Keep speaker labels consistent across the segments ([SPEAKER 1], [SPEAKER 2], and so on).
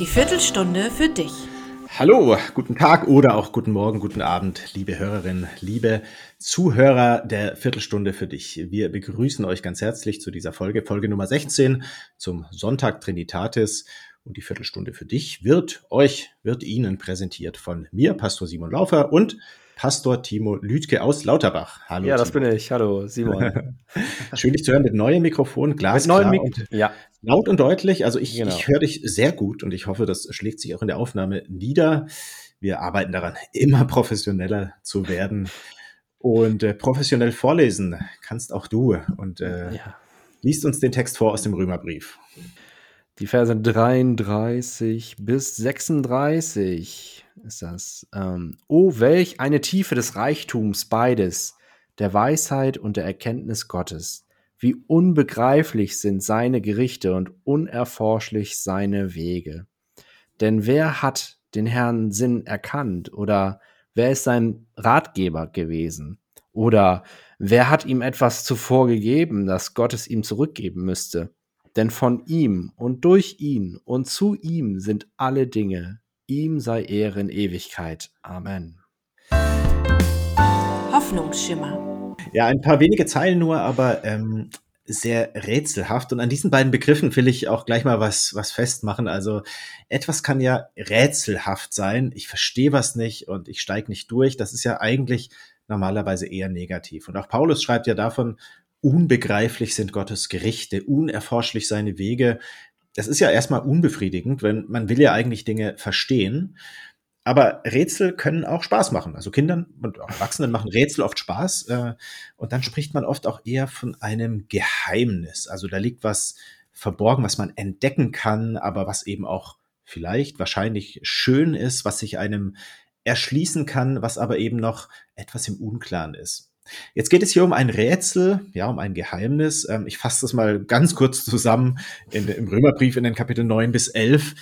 [SPEAKER 1] Die Viertelstunde für dich.
[SPEAKER 2] Hallo, guten Tag oder auch guten Morgen, guten Abend, liebe Hörerinnen, liebe Zuhörer der Viertelstunde für dich. Wir begrüßen euch ganz herzlich zu dieser Folge, Folge Nummer 16 zum Sonntag Trinitatis. Und die Viertelstunde für dich wird euch, wird Ihnen präsentiert von mir, Pastor Simon Laufer und Pastor Timo Lüdke aus Lauterbach.
[SPEAKER 3] Hallo. Ja, das Timo. bin ich. Hallo, Simon.
[SPEAKER 2] Schön, dich zu hören mit neuem Mikrofon, glasklar
[SPEAKER 3] mit Mik ja.
[SPEAKER 2] laut und deutlich. Also ich, genau. ich höre dich sehr gut und ich hoffe, das schlägt sich auch in der Aufnahme nieder. Wir arbeiten daran, immer professioneller zu werden. Und äh, professionell vorlesen kannst auch du. Und äh, ja. liest uns den Text vor aus dem Römerbrief.
[SPEAKER 3] Die Verse 33 bis 36 ist das. Ähm, oh, welch eine Tiefe des Reichtums beides, der Weisheit und der Erkenntnis Gottes. Wie unbegreiflich sind seine Gerichte und unerforschlich seine Wege. Denn wer hat den Herrn Sinn erkannt oder wer ist sein Ratgeber gewesen? Oder wer hat ihm etwas zuvor gegeben, das Gott es ihm zurückgeben müsste? Denn von ihm und durch ihn und zu ihm sind alle Dinge. Ihm sei Ehre in Ewigkeit. Amen.
[SPEAKER 1] Hoffnungsschimmer.
[SPEAKER 2] Ja, ein paar wenige Zeilen nur, aber ähm, sehr rätselhaft. Und an diesen beiden Begriffen will ich auch gleich mal was, was festmachen. Also etwas kann ja rätselhaft sein. Ich verstehe was nicht und ich steige nicht durch. Das ist ja eigentlich normalerweise eher negativ. Und auch Paulus schreibt ja davon, unbegreiflich sind Gottes Gerichte, unerforschlich seine Wege das ist ja erstmal unbefriedigend, wenn man will ja eigentlich Dinge verstehen. Aber Rätsel können auch Spaß machen. Also Kindern und auch Erwachsenen machen Rätsel oft Spaß. Äh, und dann spricht man oft auch eher von einem Geheimnis. Also da liegt was verborgen, was man entdecken kann, aber was eben auch vielleicht wahrscheinlich schön ist, was sich einem erschließen kann, was aber eben noch etwas im Unklaren ist. Jetzt geht es hier um ein Rätsel, ja, um ein Geheimnis. Ähm, ich fasse das mal ganz kurz zusammen in, im Römerbrief in den Kapitel 9 bis 11.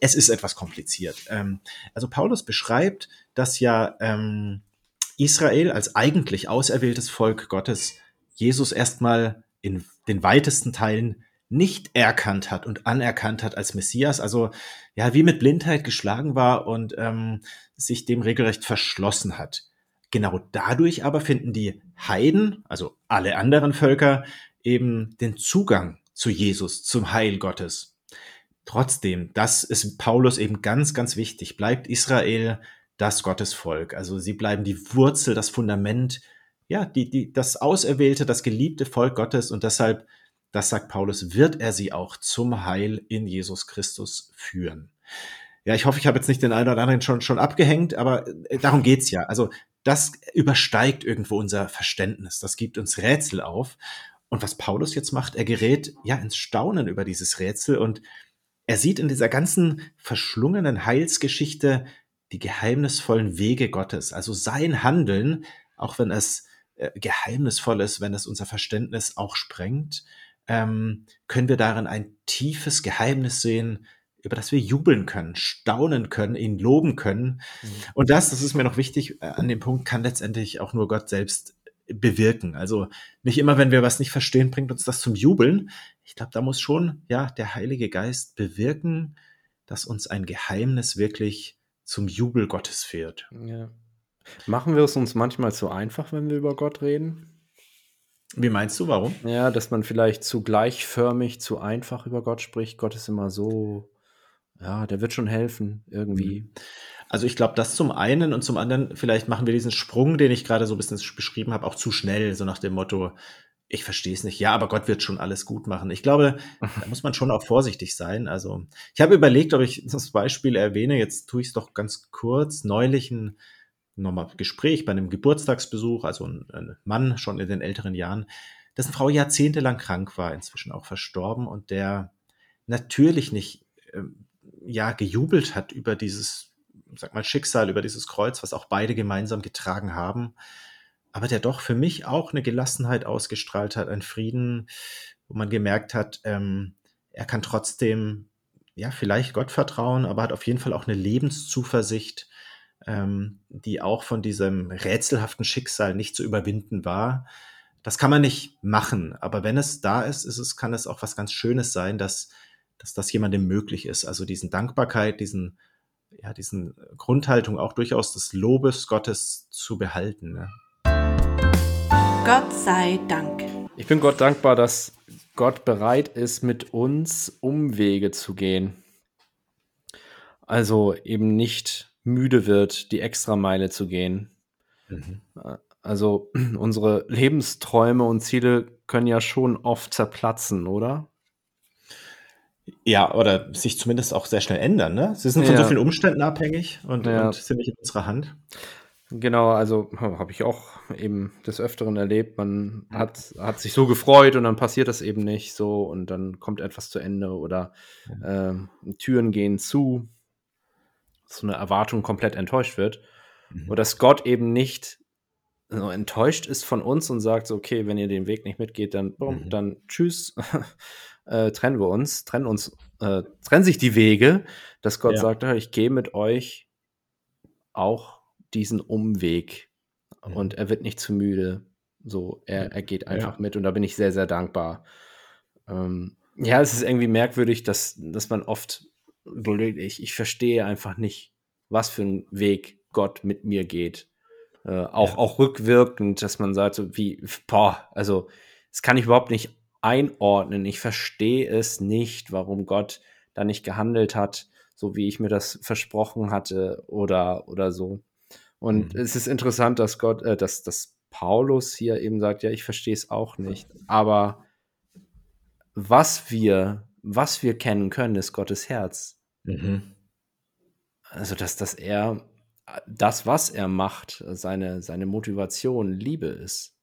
[SPEAKER 2] Es ist etwas kompliziert. Ähm, also Paulus beschreibt, dass ja ähm, Israel als eigentlich auserwähltes Volk Gottes Jesus erstmal in den weitesten Teilen nicht erkannt hat und anerkannt hat als Messias, also ja, wie mit Blindheit geschlagen war und ähm, sich dem regelrecht verschlossen hat. Genau dadurch aber finden die Heiden, also alle anderen Völker, eben den Zugang zu Jesus, zum Heil Gottes. Trotzdem, das ist Paulus eben ganz, ganz wichtig, bleibt Israel das Gottesvolk. Also sie bleiben die Wurzel, das Fundament, ja, die, die, das auserwählte, das geliebte Volk Gottes und deshalb, das sagt Paulus, wird er sie auch zum Heil in Jesus Christus führen. Ja, ich hoffe, ich habe jetzt nicht den einen oder anderen schon, schon abgehängt, aber äh, darum geht's ja. Also das übersteigt irgendwo unser Verständnis. Das gibt uns Rätsel auf. Und was Paulus jetzt macht, er gerät ja ins Staunen über dieses Rätsel und er sieht in dieser ganzen verschlungenen Heilsgeschichte die geheimnisvollen Wege Gottes, also sein Handeln, auch wenn es äh, geheimnisvoll ist, wenn es unser Verständnis auch sprengt, ähm, können wir darin ein tiefes Geheimnis sehen, über das wir jubeln können, staunen können, ihn loben können. Mhm. Und das, das ist mir noch wichtig, äh, an dem Punkt kann letztendlich auch nur Gott selbst bewirken. Also nicht immer, wenn wir was nicht verstehen, bringt uns das zum Jubeln. Ich glaube, da muss schon, ja, der Heilige Geist bewirken, dass uns ein Geheimnis wirklich zum Jubel Gottes führt. Ja.
[SPEAKER 3] Machen wir es uns manchmal zu einfach, wenn wir über Gott reden?
[SPEAKER 2] Wie meinst du, warum?
[SPEAKER 3] Ja, dass man vielleicht zu gleichförmig, zu einfach über Gott spricht. Gott ist immer so ja, der wird schon helfen, irgendwie. Mhm.
[SPEAKER 2] Also ich glaube, das zum einen und zum anderen, vielleicht machen wir diesen Sprung, den ich gerade so ein bisschen beschrieben habe, auch zu schnell, so nach dem Motto, ich verstehe es nicht. Ja, aber Gott wird schon alles gut machen. Ich glaube, da muss man schon auch vorsichtig sein. Also ich habe überlegt, ob ich das Beispiel erwähne. Jetzt tue ich es doch ganz kurz. Neulich ein nochmal Gespräch bei einem Geburtstagsbesuch, also ein, ein Mann schon in den älteren Jahren, dessen Frau jahrzehntelang krank war, inzwischen auch verstorben und der natürlich nicht ähm, ja gejubelt hat über dieses, sag mal, Schicksal, über dieses Kreuz, was auch beide gemeinsam getragen haben, aber der doch für mich auch eine Gelassenheit ausgestrahlt hat, ein Frieden, wo man gemerkt hat, ähm, er kann trotzdem, ja, vielleicht Gott vertrauen, aber hat auf jeden Fall auch eine Lebenszuversicht, ähm, die auch von diesem rätselhaften Schicksal nicht zu überwinden war. Das kann man nicht machen, aber wenn es da ist, ist es, kann es auch was ganz Schönes sein, dass dass das jemandem möglich ist. Also diesen Dankbarkeit, diesen, ja, diesen Grundhaltung auch durchaus des Lobes Gottes zu behalten. Ne?
[SPEAKER 1] Gott sei Dank.
[SPEAKER 3] Ich bin Gott dankbar, dass Gott bereit ist, mit uns Umwege zu gehen. Also eben nicht müde wird, die Extrameile zu gehen. Mhm. Also unsere Lebensträume und Ziele können ja schon oft zerplatzen, oder?
[SPEAKER 2] Ja, oder sich zumindest auch sehr schnell ändern. Ne? Sie sind von ja. so vielen Umständen abhängig und, ja. und sind nicht in unserer Hand.
[SPEAKER 3] Genau, also habe ich auch eben des Öfteren erlebt. Man hat, hat sich so gefreut und dann passiert das eben nicht so und dann kommt etwas zu Ende oder äh, Türen gehen zu, so eine Erwartung komplett enttäuscht wird. Mhm. Oder dass Gott eben nicht so enttäuscht ist von uns und sagt, so, okay, wenn ihr den Weg nicht mitgeht, dann, boom, mhm. dann tschüss, äh, trennen wir uns, trennen uns, äh, trennen sich die Wege, dass Gott ja. sagt, ich gehe mit euch auch diesen Umweg mhm. und er wird nicht zu müde. So, er, er geht einfach ja. mit und da bin ich sehr, sehr dankbar. Ähm, ja, es ist irgendwie merkwürdig, dass, dass man oft ich, ich verstehe einfach nicht, was für einen Weg Gott mit mir geht. Äh, auch, ja. auch rückwirkend, dass man sagt, so wie, boah, also, das kann ich überhaupt nicht einordnen. Ich verstehe es nicht, warum Gott da nicht gehandelt hat, so wie ich mir das versprochen hatte oder, oder so. Und mhm. es ist interessant, dass Gott, äh, dass, dass Paulus hier eben sagt, ja, ich verstehe es auch nicht. Aber was wir, was wir kennen können, ist Gottes Herz. Mhm. Also, dass, dass er das, was er macht, seine, seine Motivation Liebe ist.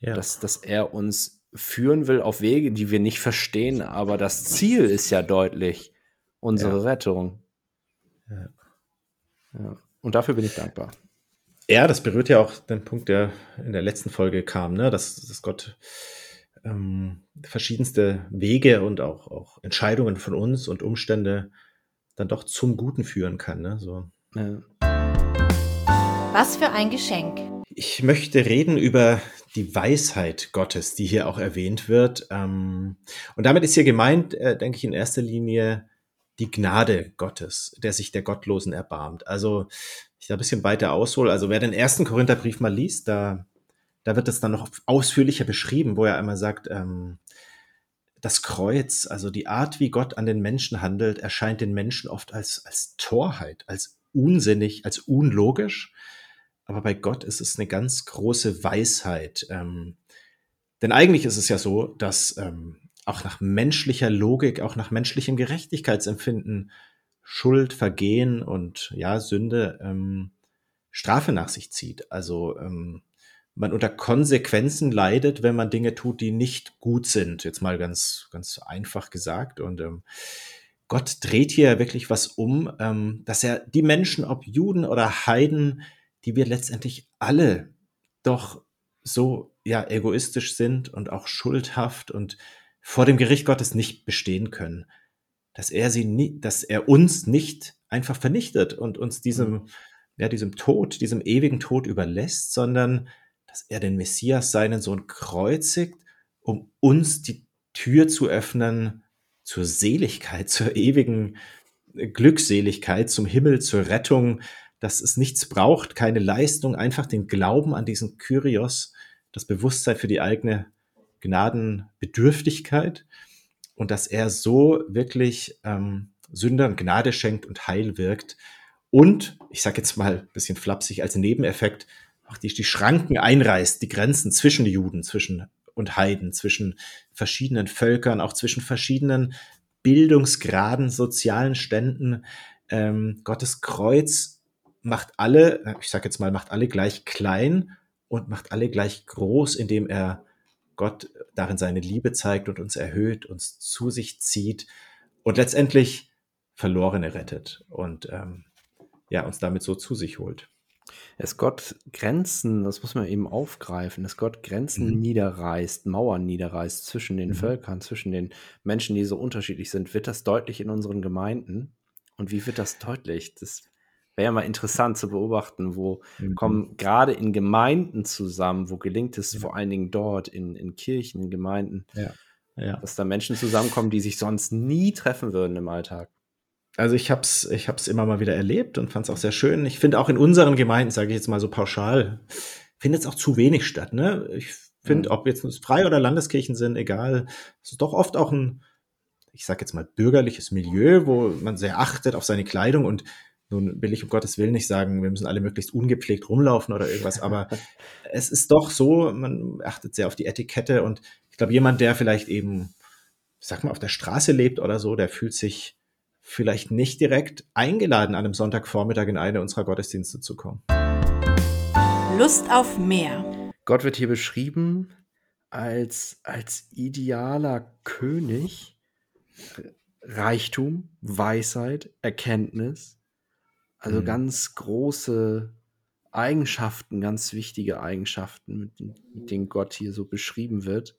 [SPEAKER 3] Ja. Dass, dass er uns führen will auf Wege, die wir nicht verstehen, aber das Ziel ist ja deutlich, unsere ja. Rettung. Ja. ja. Und dafür bin ich dankbar.
[SPEAKER 2] Ja, das berührt ja auch den Punkt, der in der letzten Folge kam, ne? dass, dass Gott ähm, verschiedenste Wege und auch, auch Entscheidungen von uns und Umstände dann doch zum Guten führen kann. Ne? So. Ja.
[SPEAKER 1] Was für ein Geschenk.
[SPEAKER 2] Ich möchte reden über die Weisheit Gottes, die hier auch erwähnt wird. Ähm, und damit ist hier gemeint, äh, denke ich, in erster Linie die Gnade Gottes, der sich der Gottlosen erbarmt. Also ich da ein bisschen weiter aushole. Also wer den ersten Korintherbrief mal liest, da, da wird es dann noch ausführlicher beschrieben, wo er einmal sagt, ähm, das Kreuz, also die Art, wie Gott an den Menschen handelt, erscheint den Menschen oft als, als Torheit, als unsinnig, als unlogisch. Aber bei Gott ist es eine ganz große Weisheit. Ähm, denn eigentlich ist es ja so, dass ähm, auch nach menschlicher Logik, auch nach menschlichem Gerechtigkeitsempfinden Schuld, Vergehen und ja, Sünde ähm, Strafe nach sich zieht. Also ähm, man unter Konsequenzen leidet, wenn man Dinge tut, die nicht gut sind. Jetzt mal ganz, ganz einfach gesagt. Und ähm, Gott dreht hier wirklich was um, ähm, dass er die Menschen, ob Juden oder Heiden, die wir letztendlich alle doch so ja egoistisch sind und auch schuldhaft und vor dem Gericht Gottes nicht bestehen können, dass er sie nie, dass er uns nicht einfach vernichtet und uns diesem, mhm. ja, diesem Tod, diesem ewigen Tod überlässt, sondern dass er den Messias, seinen Sohn, kreuzigt, um uns die Tür zu öffnen zur Seligkeit, zur ewigen Glückseligkeit, zum Himmel, zur Rettung, dass es nichts braucht, keine Leistung, einfach den Glauben an diesen Kyrios, das Bewusstsein für die eigene Gnadenbedürftigkeit und dass er so wirklich ähm, Sündern Gnade schenkt und heil wirkt. Und, ich sage jetzt mal ein bisschen flapsig, als Nebeneffekt auch die, die Schranken einreißt, die Grenzen zwischen Juden zwischen und Heiden, zwischen verschiedenen Völkern, auch zwischen verschiedenen Bildungsgraden, sozialen Ständen. Ähm, Gottes Kreuz macht alle, ich sage jetzt mal, macht alle gleich klein und macht alle gleich groß, indem er Gott darin seine Liebe zeigt und uns erhöht, uns zu sich zieht und letztendlich Verlorene rettet und ähm, ja, uns damit so zu sich holt.
[SPEAKER 3] Es Gott Grenzen, das muss man eben aufgreifen, dass Gott Grenzen mhm. niederreißt, Mauern niederreißt zwischen den mhm. Völkern, zwischen den Menschen, die so unterschiedlich sind, wird das deutlich in unseren Gemeinden. Und wie wird das deutlich? Das wäre ja mal interessant zu beobachten, wo mhm. kommen gerade in Gemeinden zusammen, wo gelingt es ja. vor allen Dingen dort, in, in Kirchen, in Gemeinden, ja. Ja. Dass da Menschen zusammenkommen, die sich sonst nie treffen würden im Alltag.
[SPEAKER 2] Also ich habe es ich hab's immer mal wieder erlebt und fand es auch sehr schön. Ich finde auch in unseren Gemeinden, sage ich jetzt mal so pauschal, findet es auch zu wenig statt. Ne? Ich finde, mhm. ob jetzt Frei- oder Landeskirchen sind, egal, es ist doch oft auch ein, ich sage jetzt mal, bürgerliches Milieu, wo man sehr achtet auf seine Kleidung und nun will ich um Gottes Willen nicht sagen, wir müssen alle möglichst ungepflegt rumlaufen oder irgendwas, aber es ist doch so, man achtet sehr auf die Etikette und ich glaube, jemand, der vielleicht eben, sag mal, auf der Straße lebt oder so, der fühlt sich vielleicht nicht direkt eingeladen, an einem Sonntagvormittag in eine unserer Gottesdienste zu kommen.
[SPEAKER 1] Lust auf mehr.
[SPEAKER 3] Gott wird hier beschrieben als, als idealer König, Reichtum, Weisheit, Erkenntnis, also mhm. ganz große Eigenschaften, ganz wichtige Eigenschaften, mit, mit denen Gott hier so beschrieben wird.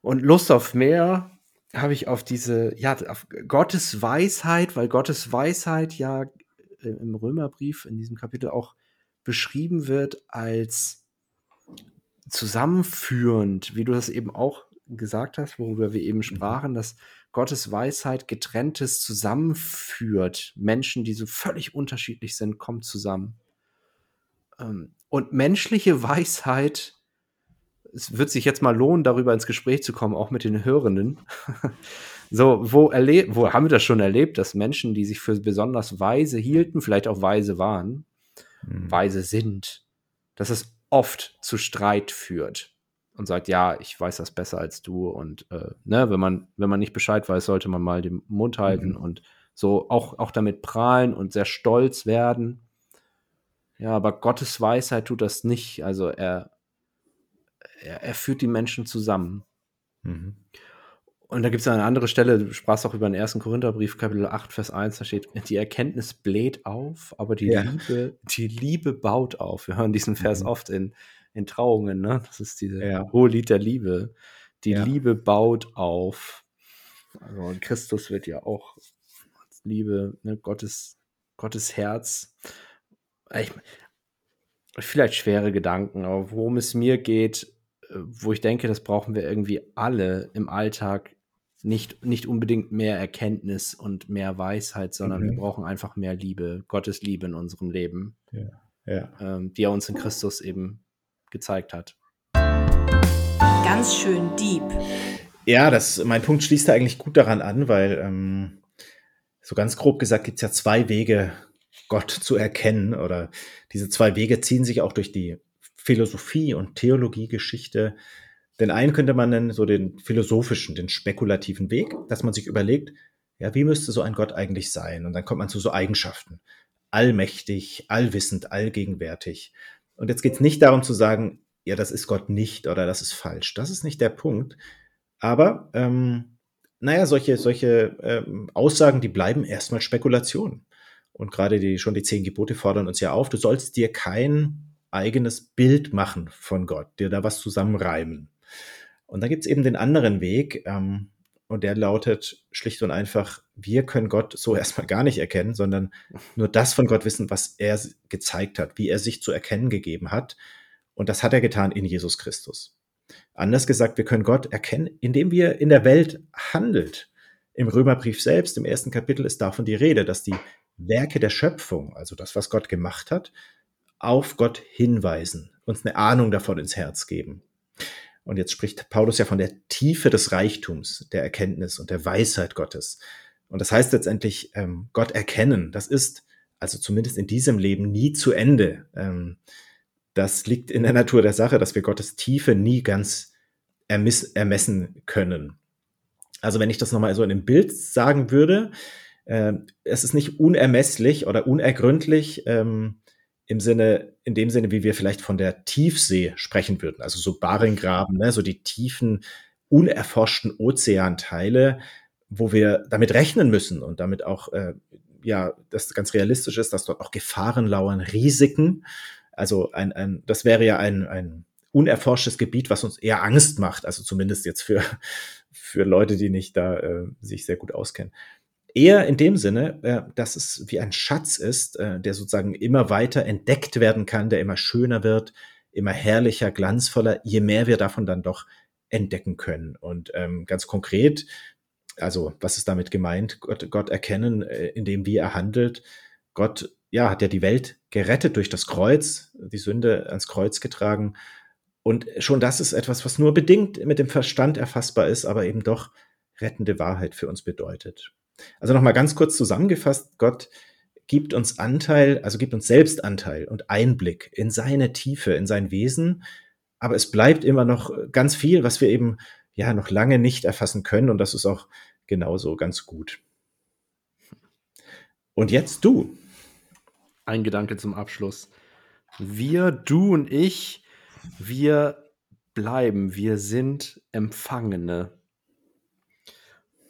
[SPEAKER 3] Und Lust auf mehr habe ich auf diese, ja, auf Gottes Weisheit, weil Gottes Weisheit ja äh, im Römerbrief in diesem Kapitel auch beschrieben wird als zusammenführend, wie du das eben auch gesagt hast, worüber wir eben mhm. sprachen, dass Gottes Weisheit getrenntes zusammenführt. Menschen, die so völlig unterschiedlich sind, kommen zusammen. Ähm, und menschliche Weisheit es wird sich jetzt mal lohnen, darüber ins Gespräch zu kommen, auch mit den Hörenden. so, wo, erlebt, wo haben wir das schon erlebt, dass Menschen, die sich für besonders weise hielten, vielleicht auch weise waren, mhm. weise sind, dass es oft zu Streit führt und sagt, ja, ich weiß das besser als du und äh, ne, wenn man wenn man nicht Bescheid weiß, sollte man mal den Mund halten mhm. und so auch auch damit prahlen und sehr stolz werden. Ja, aber Gottes Weisheit tut das nicht. Also er er, er führt die Menschen zusammen. Mhm. Und da gibt es eine andere Stelle, du sprachst auch über den ersten Korintherbrief, Kapitel 8, Vers 1, da steht, die Erkenntnis bläht auf, aber die, ja. Liebe, die Liebe baut auf. Wir hören diesen Vers mhm. oft in, in Trauungen, ne? Das ist diese ja. hohe Lied der Liebe. Die ja. Liebe baut auf. Also und Christus wird ja auch als Liebe, ne, Gottes, Gottes Herz. Ich, vielleicht schwere Gedanken, aber worum es mir geht, wo ich denke, das brauchen wir irgendwie alle im Alltag. Nicht, nicht unbedingt mehr Erkenntnis und mehr Weisheit, sondern mhm. wir brauchen einfach mehr Liebe, Gottes Liebe in unserem Leben, ja. Ja. Ähm, die er uns in Christus eben gezeigt hat.
[SPEAKER 1] Ganz schön deep.
[SPEAKER 2] Ja, das, mein Punkt schließt da eigentlich gut daran an, weil ähm, so ganz grob gesagt gibt es ja zwei Wege, Gott zu erkennen. Oder diese zwei Wege ziehen sich auch durch die Philosophie und Theologiegeschichte. Den einen könnte man nennen so den philosophischen, den spekulativen Weg, dass man sich überlegt, ja, wie müsste so ein Gott eigentlich sein? Und dann kommt man zu so Eigenschaften. Allmächtig, allwissend, allgegenwärtig. Und jetzt geht es nicht darum zu sagen, ja, das ist Gott nicht oder das ist falsch. Das ist nicht der Punkt. Aber, ähm, naja, solche, solche ähm, Aussagen, die bleiben erstmal Spekulationen. Und gerade die, schon die zehn Gebote fordern uns ja auf, du sollst dir kein eigenes Bild machen von Gott, dir da was zusammenreimen. Und dann gibt es eben den anderen Weg, ähm, und der lautet schlicht und einfach, wir können Gott so erstmal gar nicht erkennen, sondern nur das von Gott wissen, was er gezeigt hat, wie er sich zu erkennen gegeben hat. Und das hat er getan in Jesus Christus. Anders gesagt, wir können Gott erkennen, indem wir in der Welt handelt. Im Römerbrief selbst, im ersten Kapitel, ist davon die Rede, dass die Werke der Schöpfung, also das, was Gott gemacht hat, auf Gott hinweisen, uns eine Ahnung davon ins Herz geben. Und jetzt spricht Paulus ja von der Tiefe des Reichtums, der Erkenntnis und der Weisheit Gottes. Und das heißt letztendlich, ähm, Gott erkennen, das ist also zumindest in diesem Leben nie zu Ende. Ähm, das liegt in der Natur der Sache, dass wir Gottes Tiefe nie ganz ermessen können. Also wenn ich das nochmal so in einem Bild sagen würde, äh, es ist nicht unermesslich oder unergründlich, ähm, im Sinne, in dem Sinne, wie wir vielleicht von der Tiefsee sprechen würden, also so Baringgraben, ne, so die tiefen, unerforschten Ozeanteile, wo wir damit rechnen müssen und damit auch, äh, ja, das ganz realistisch ist, dass dort auch Gefahren lauern, Risiken. Also ein, ein, das wäre ja ein, ein unerforschtes Gebiet, was uns eher Angst macht, also zumindest jetzt für, für Leute, die nicht da äh, sich sehr gut auskennen. Eher in dem Sinne, äh, dass es wie ein Schatz ist, äh, der sozusagen immer weiter entdeckt werden kann, der immer schöner wird, immer herrlicher, glanzvoller, je mehr wir davon dann doch entdecken können. Und ähm, ganz konkret, also was ist damit gemeint? Gott, Gott erkennen, äh, indem wie er handelt. Gott ja, hat ja die Welt gerettet durch das Kreuz, die Sünde ans Kreuz getragen. Und schon das ist etwas, was nur bedingt mit dem Verstand erfassbar ist, aber eben doch rettende Wahrheit für uns bedeutet. Also nochmal ganz kurz zusammengefasst, Gott gibt uns Anteil, also gibt uns selbst Anteil und Einblick in seine Tiefe, in sein Wesen. Aber es bleibt immer noch ganz viel, was wir eben ja noch lange nicht erfassen können. Und das ist auch genauso ganz gut. Und jetzt du.
[SPEAKER 3] Ein Gedanke zum Abschluss. Wir, du und ich, wir bleiben, wir sind Empfangene.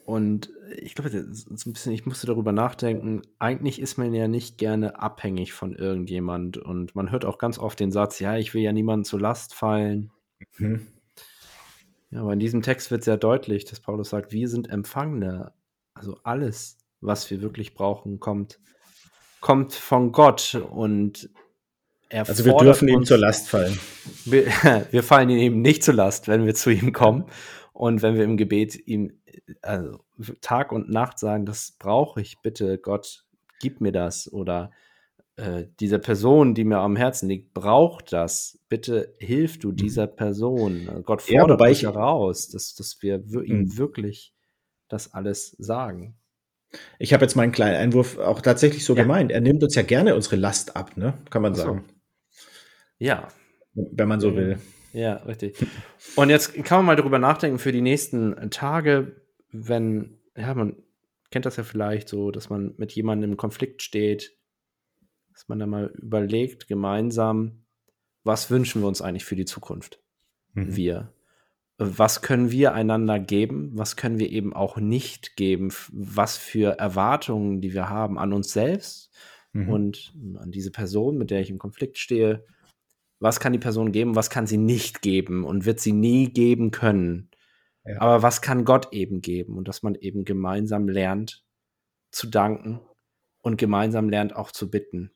[SPEAKER 3] Und ich glaube, so ein bisschen, ich musste darüber nachdenken, eigentlich ist man ja nicht gerne abhängig von irgendjemand. Und man hört auch ganz oft den Satz, ja, ich will ja niemandem zur Last fallen. Mhm. Ja, aber in diesem Text wird sehr deutlich, dass Paulus sagt, wir sind Empfangene. Also alles, was wir wirklich brauchen, kommt, kommt von Gott. Und
[SPEAKER 2] er also wir dürfen ihm zur Last fallen.
[SPEAKER 3] Wir, wir fallen ihm eben nicht zur Last, wenn wir zu ihm kommen. Und wenn wir im Gebet ihm also Tag und Nacht sagen, das brauche ich, bitte Gott, gib mir das. Oder äh, diese Person, die mir am Herzen liegt, braucht das. Bitte hilf du mhm. dieser Person. Gott fordert ja, heraus, dass, dass wir ihm mhm. wirklich das alles sagen.
[SPEAKER 2] Ich habe jetzt meinen kleinen Einwurf auch tatsächlich so ja. gemeint. Er nimmt uns ja gerne unsere Last ab, ne? Kann man so. sagen.
[SPEAKER 3] Ja.
[SPEAKER 2] Wenn man so will.
[SPEAKER 3] Ja, richtig. Und jetzt kann man mal darüber nachdenken für die nächsten Tage, wenn, ja, man kennt das ja vielleicht so, dass man mit jemandem im Konflikt steht, dass man da mal überlegt, gemeinsam, was wünschen wir uns eigentlich für die Zukunft? Mhm. Wir. Was können wir einander geben? Was können wir eben auch nicht geben? Was für Erwartungen, die wir haben an uns selbst mhm. und an diese Person, mit der ich im Konflikt stehe, was kann die Person geben, was kann sie nicht geben und wird sie nie geben können. Ja. Aber was kann Gott eben geben und dass man eben gemeinsam lernt zu danken und gemeinsam lernt auch zu bitten.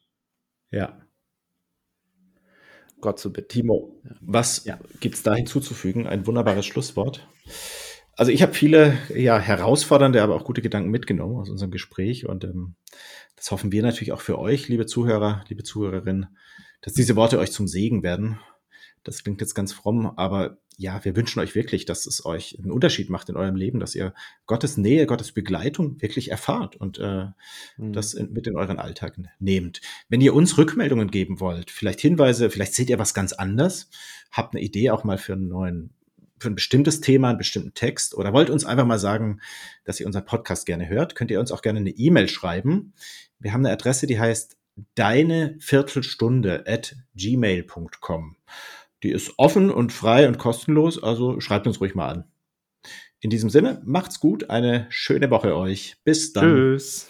[SPEAKER 2] Ja.
[SPEAKER 3] Gott zu bitten.
[SPEAKER 2] Timo, was ja. gibt es da hinzuzufügen? Ein wunderbares Schlusswort. Also ich habe viele ja, herausfordernde, aber auch gute Gedanken mitgenommen aus unserem Gespräch und ähm, das hoffen wir natürlich auch für euch, liebe Zuhörer, liebe Zuhörerinnen, dass diese Worte euch zum Segen werden. Das klingt jetzt ganz fromm, aber ja, wir wünschen euch wirklich, dass es euch einen Unterschied macht in eurem Leben, dass ihr Gottes Nähe, Gottes Begleitung wirklich erfahrt und äh, mhm. das in, mit in euren Alltag nehmt. Wenn ihr uns Rückmeldungen geben wollt, vielleicht Hinweise, vielleicht seht ihr was ganz anders, habt eine Idee auch mal für einen neuen für ein bestimmtes Thema, einen bestimmten Text oder wollt uns einfach mal sagen, dass ihr unseren Podcast gerne hört, könnt ihr uns auch gerne eine E-Mail schreiben. Wir haben eine Adresse, die heißt deine Viertelstunde at gmail.com. Die ist offen und frei und kostenlos, also schreibt uns ruhig mal an. In diesem Sinne, macht's gut, eine schöne Woche euch. Bis dann.
[SPEAKER 3] Tschüss.